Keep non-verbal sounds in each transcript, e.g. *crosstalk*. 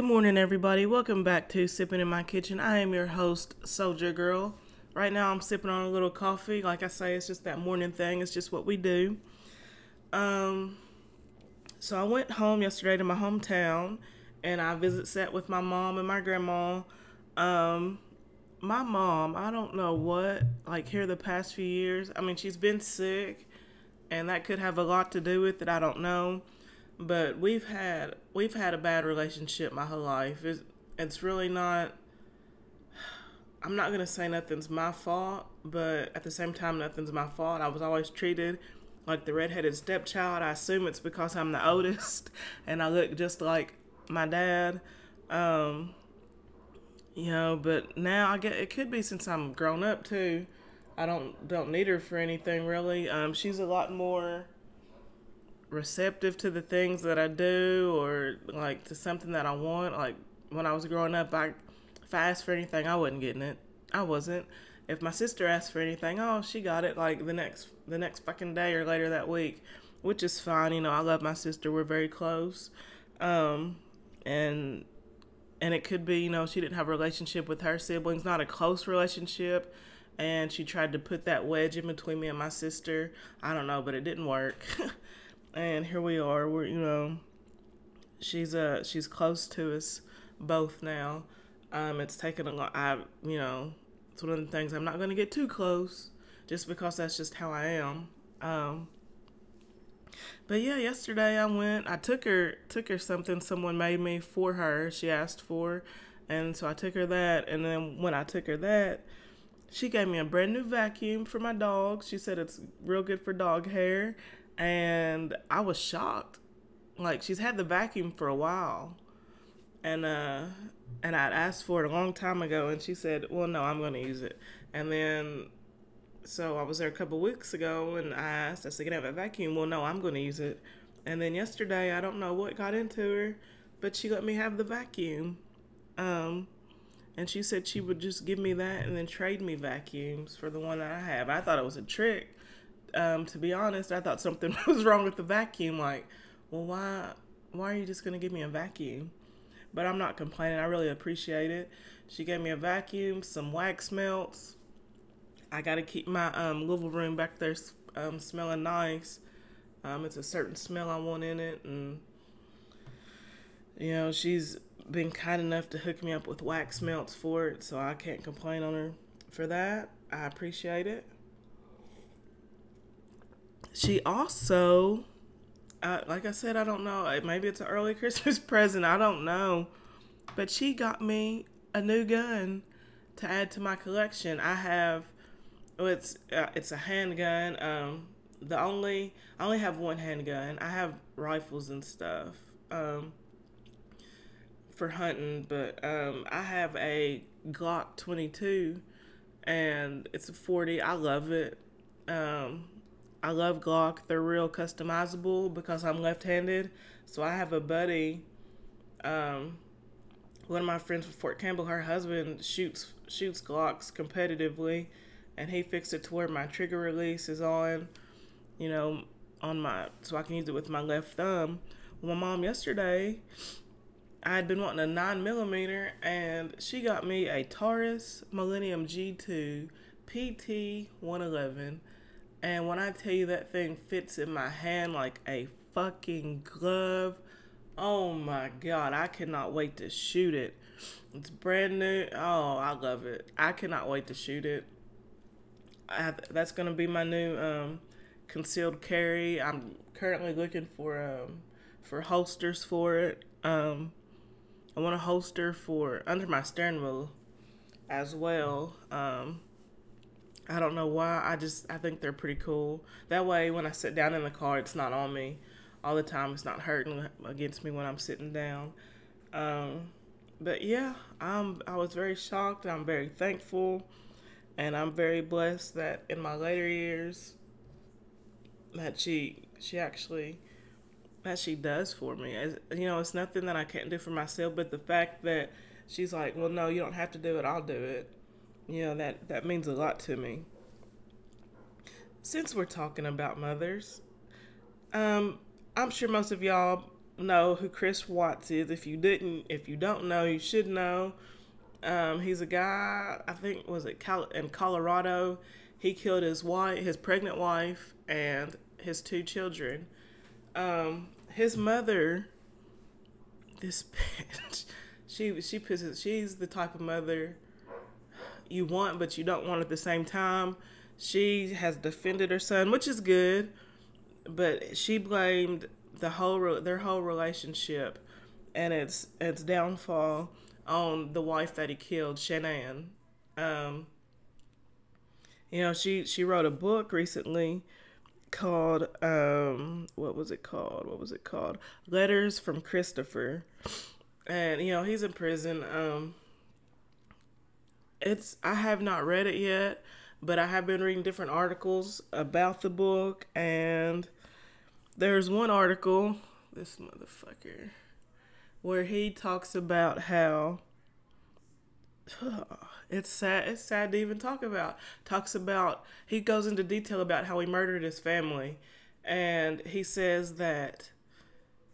Good morning, everybody. Welcome back to Sipping in My Kitchen. I am your host, Soldier Girl. Right now, I'm sipping on a little coffee. Like I say, it's just that morning thing. It's just what we do. Um, so I went home yesterday to my hometown, and I visit sat with my mom and my grandma. Um, my mom, I don't know what, like here the past few years. I mean, she's been sick, and that could have a lot to do with it. I don't know, but we've had we've had a bad relationship my whole life. It's, it's really not. I'm not gonna say nothing's my fault, but at the same time, nothing's my fault. I was always treated like the redheaded stepchild. I assume it's because I'm the oldest *laughs* and I look just like my dad. Um, you know, but now I get it could be since I'm grown up too. I don't don't need her for anything really. Um, she's a lot more receptive to the things that I do or like to something that I want. Like when I was growing up, I if I asked for anything, I wasn't getting it. I wasn't. If my sister asked for anything, oh, she got it like the next the next fucking day or later that week, which is fine. You know, I love my sister. We're very close. Um, and and it could be, you know, she didn't have a relationship with her siblings, not a close relationship, and she tried to put that wedge in between me and my sister. I don't know, but it didn't work. *laughs* and here we are. We're, you know, she's uh she's close to us both now. Um, it's taken a lot. I, you know, it's one of the things I'm not going to get too close, just because that's just how I am. Um, but yeah, yesterday I went. I took her took her something someone made me for her. She asked for, and so I took her that. And then when I took her that, she gave me a brand new vacuum for my dog. She said it's real good for dog hair, and I was shocked. Like she's had the vacuum for a while, and uh, and I'd asked for it a long time ago, and she said, "Well, no, I'm going to use it." And then so I was there a couple weeks ago and I asked, I said, Can I have a vacuum? Well, no, I'm going to use it. And then yesterday, I don't know what got into her, but she let me have the vacuum. Um, and she said she would just give me that and then trade me vacuums for the one that I have. I thought it was a trick. Um, to be honest, I thought something *laughs* was wrong with the vacuum. Like, well, why, why are you just going to give me a vacuum? But I'm not complaining. I really appreciate it. She gave me a vacuum, some wax melts, I got to keep my um, room back there um, smelling nice. Um, it's a certain smell I want in it, and you know she's been kind enough to hook me up with wax melts for it, so I can't complain on her for that. I appreciate it. She also, uh, like I said, I don't know. Maybe it's an early *laughs* Christmas present. I don't know, but she got me a new gun to add to my collection. I have well, it's uh, it's a handgun. Um, the only I only have one handgun. I have rifles and stuff um, for hunting, but um, I have a Glock 22, and it's a 40. I love it. Um, I love Glock. They're real customizable because I'm left-handed. So I have a buddy. Um, one of my friends from Fort Campbell, her husband shoots shoots Glocks competitively and he fixed it to where my trigger release is on, you know, on my so I can use it with my left thumb. Well, my mom yesterday, I had been wanting a nine millimeter, and she got me a Taurus Millennium G2 PT 111. And when I tell you that thing fits in my hand like a fucking glove, oh my god, I cannot wait to shoot it. It's brand new. Oh, I love it. I cannot wait to shoot it. I, that's gonna be my new um, concealed carry. I'm currently looking for um, for holsters for it. Um, I want a holster for under my steering wheel as well. Um, I don't know why. I just I think they're pretty cool. That way, when I sit down in the car, it's not on me all the time. It's not hurting against me when I'm sitting down. Um, but yeah, I'm I was very shocked. I'm very thankful and I'm very blessed that in my later years that she she actually that she does for me. As, you know, it's nothing that I can't do for myself, but the fact that she's like, "Well, no, you don't have to do it. I'll do it." You know, that that means a lot to me. Since we're talking about mothers, um, I'm sure most of y'all know who Chris Watts is, if you didn't, if you don't know, you should know. Um, he's a guy, I think, was it Cal- in Colorado? He killed his wife, his pregnant wife, and his two children. Um, his mother, this *laughs* bitch, she she pisses. She's the type of mother you want, but you don't want at the same time. She has defended her son, which is good, but she blamed the whole their whole relationship and its its downfall on the wife that he killed, Shanann. Um, you know, she she wrote a book recently called um what was it called? What was it called? Letters from Christopher. And you know, he's in prison. Um it's I have not read it yet, but I have been reading different articles about the book and there's one article, this motherfucker, where he talks about how *sighs* it's sad it's sad to even talk about. Talks about he goes into detail about how he murdered his family and he says that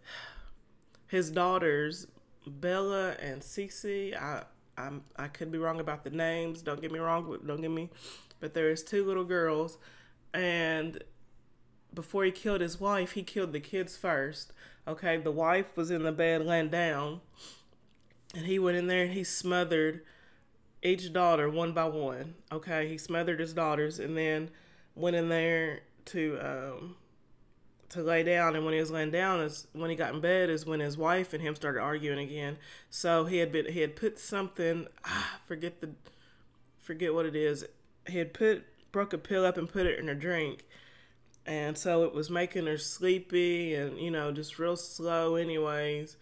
*sighs* his daughters bella and cece i I'm, i could be wrong about the names don't get me wrong don't get me but there is two little girls and before he killed his wife he killed the kids first okay the wife was in the bed laying down and he went in there and he smothered each daughter one by one. Okay, he smothered his daughters and then went in there to um, to lay down. And when he was laying down, is when he got in bed is when his wife and him started arguing again. So he had been he had put something. Ah, forget the forget what it is. He had put broke a pill up and put it in her drink. And so it was making her sleepy and, you know, just real slow, anyways.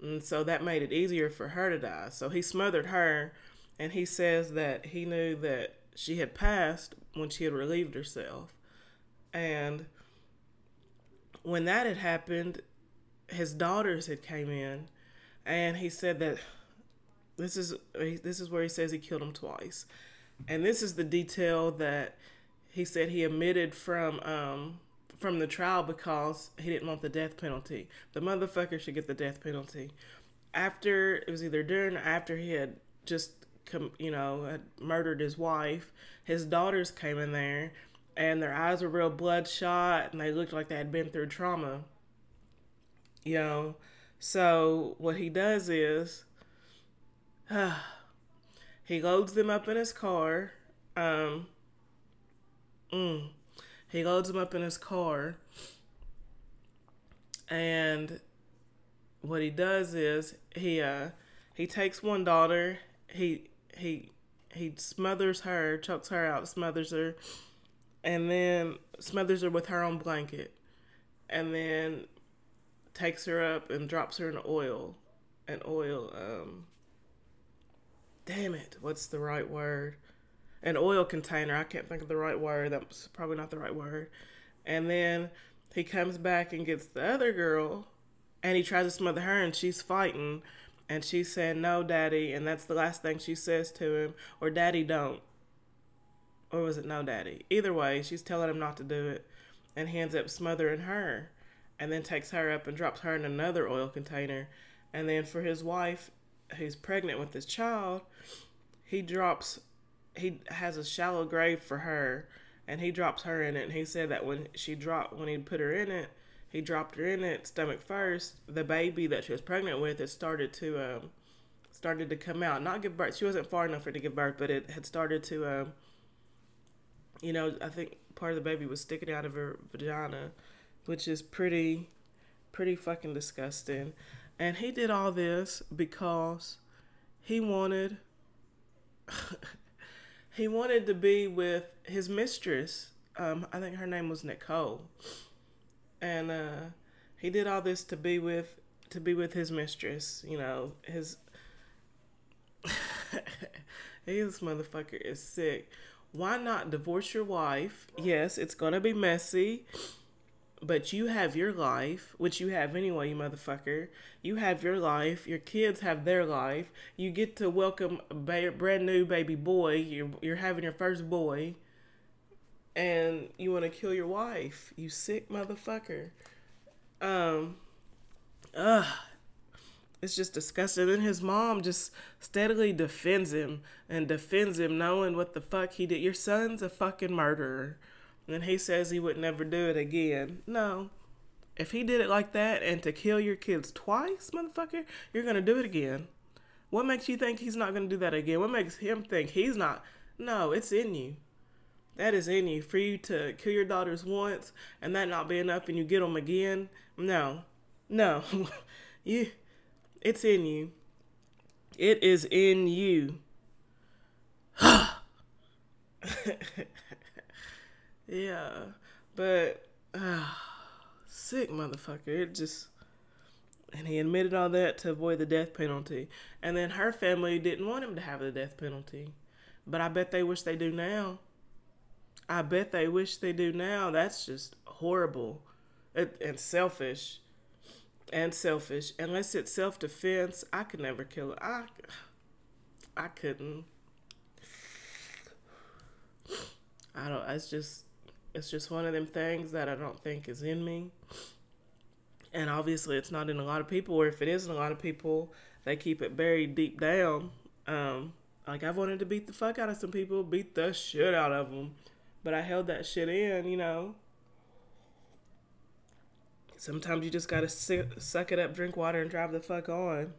And so that made it easier for her to die. So he smothered her and he says that he knew that she had passed when she had relieved herself. And when that had happened, his daughters had came in, and he said that this is this is where he says he killed him twice, and this is the detail that he said he omitted from um, from the trial because he didn't want the death penalty. The motherfucker should get the death penalty. After it was either during or after he had just you know, had murdered his wife. His daughters came in there, and their eyes were real bloodshot, and they looked like they had been through trauma. You know, so what he does is, uh, *sighs* he loads them up in his car. Um, mm, he loads them up in his car, and what he does is he uh he takes one daughter he he he smothers her, chokes her out, smothers her, and then smothers her with her own blanket, and then takes her up and drops her in oil, an oil. Um, damn it, what's the right word? An oil container. I can't think of the right word. That's probably not the right word. And then he comes back and gets the other girl, and he tries to smother her, and she's fighting and she said, No, daddy. And that's the last thing she says to him. Or, Daddy, don't. Or was it no, daddy? Either way, she's telling him not to do it. And he ends up smothering her. And then takes her up and drops her in another oil container. And then for his wife, who's pregnant with his child, he drops, he has a shallow grave for her. And he drops her in it. And he said that when she dropped, when he put her in it, he dropped her in it stomach first. The baby that she was pregnant with had started to um, started to come out, not give birth. She wasn't far enough for it to give birth, but it had started to, um, you know, I think part of the baby was sticking out of her vagina, which is pretty, pretty fucking disgusting. And he did all this because he wanted, *laughs* he wanted to be with his mistress. Um, I think her name was Nicole and uh, he did all this to be with to be with his mistress. You know, his *laughs* his motherfucker is sick. Why not divorce your wife? Yes, it's gonna be messy, but you have your life, which you have anyway, you motherfucker. You have your life. Your kids have their life. You get to welcome a ba- brand new baby boy. You're you're having your first boy and you want to kill your wife, you sick motherfucker. Um, ugh, it's just disgusting. And his mom just steadily defends him and defends him, knowing what the fuck he did. Your son's a fucking murderer. And he says he would never do it again. No. If he did it like that and to kill your kids twice, motherfucker, you're gonna do it again. What makes you think he's not gonna do that again? What makes him think he's not? No, it's in you. That is in you. For you to kill your daughters once and that not be enough and you get them again, no. No. *laughs* you it's in you. It is in you. *sighs* yeah. But uh, sick motherfucker. It just and he admitted all that to avoid the death penalty. And then her family didn't want him to have the death penalty. But I bet they wish they do now. I bet they wish they do now. That's just horrible and selfish and selfish. Unless it's self defense, I could never kill. I, I couldn't. I don't. It's just, it's just one of them things that I don't think is in me. And obviously, it's not in a lot of people. Or if it is in a lot of people, they keep it buried deep down. Um, like I've wanted to beat the fuck out of some people, beat the shit out of them, but I held that shit in, you know. Sometimes you just gotta suck it up, drink water, and drive the fuck on.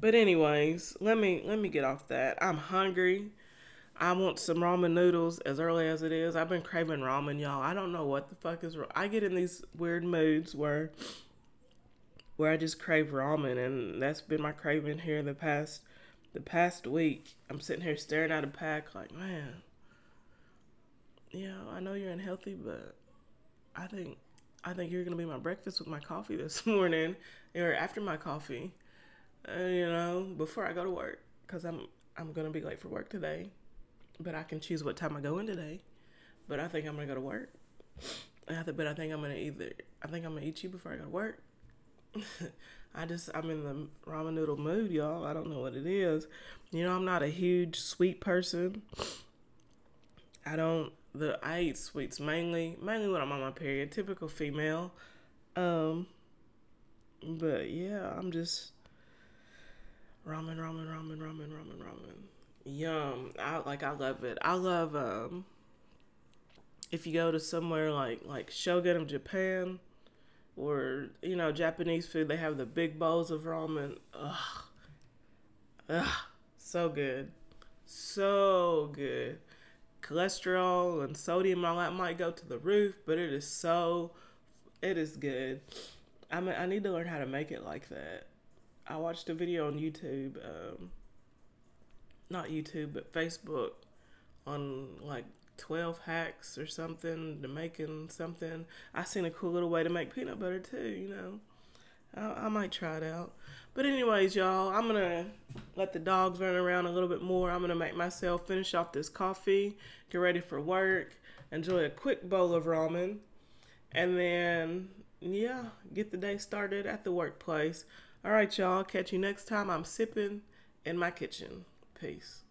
But anyways, let me let me get off that. I'm hungry. I want some ramen noodles as early as it is. I've been craving ramen, y'all. I don't know what the fuck is wrong. I get in these weird moods where where I just crave ramen, and that's been my craving here the past the past week. I'm sitting here staring at a pack like, man, yeah, I know you're unhealthy, but I think I think you're gonna be my breakfast with my coffee this *laughs* morning, or after my coffee, uh, you know, before I go to work, cause I'm I'm gonna be late for work today, but I can choose what time I go in today. But I think I'm gonna go to work. I to, but I think I'm gonna either I think I'm gonna eat you before I go to work. *laughs* I just I'm in the ramen noodle mood, y'all. I don't know what it is. You know, I'm not a huge sweet person. I don't the I eat sweets mainly mainly when I'm on my period, typical female. Um but yeah, I'm just ramen, ramen, ramen, ramen, ramen, ramen. Yum. I like I love it. I love um if you go to somewhere like like Shogun of Japan or you know Japanese food, they have the big bowls of ramen. Ugh, ugh, so good, so good cholesterol and sodium and all that might go to the roof, but it is so, it is good. I mean, I need to learn how to make it like that. I watched a video on YouTube, um, not YouTube, but Facebook, on like 12 hacks or something to making something. I seen a cool little way to make peanut butter too, you know. I, I might try it out. But anyways, y'all, I'm gonna let the dogs run around a little bit more. I'm gonna make myself finish off this coffee, get ready for work, enjoy a quick bowl of ramen, and then yeah, get the day started at the workplace. All right, y'all. Catch you next time. I'm sipping in my kitchen. Peace.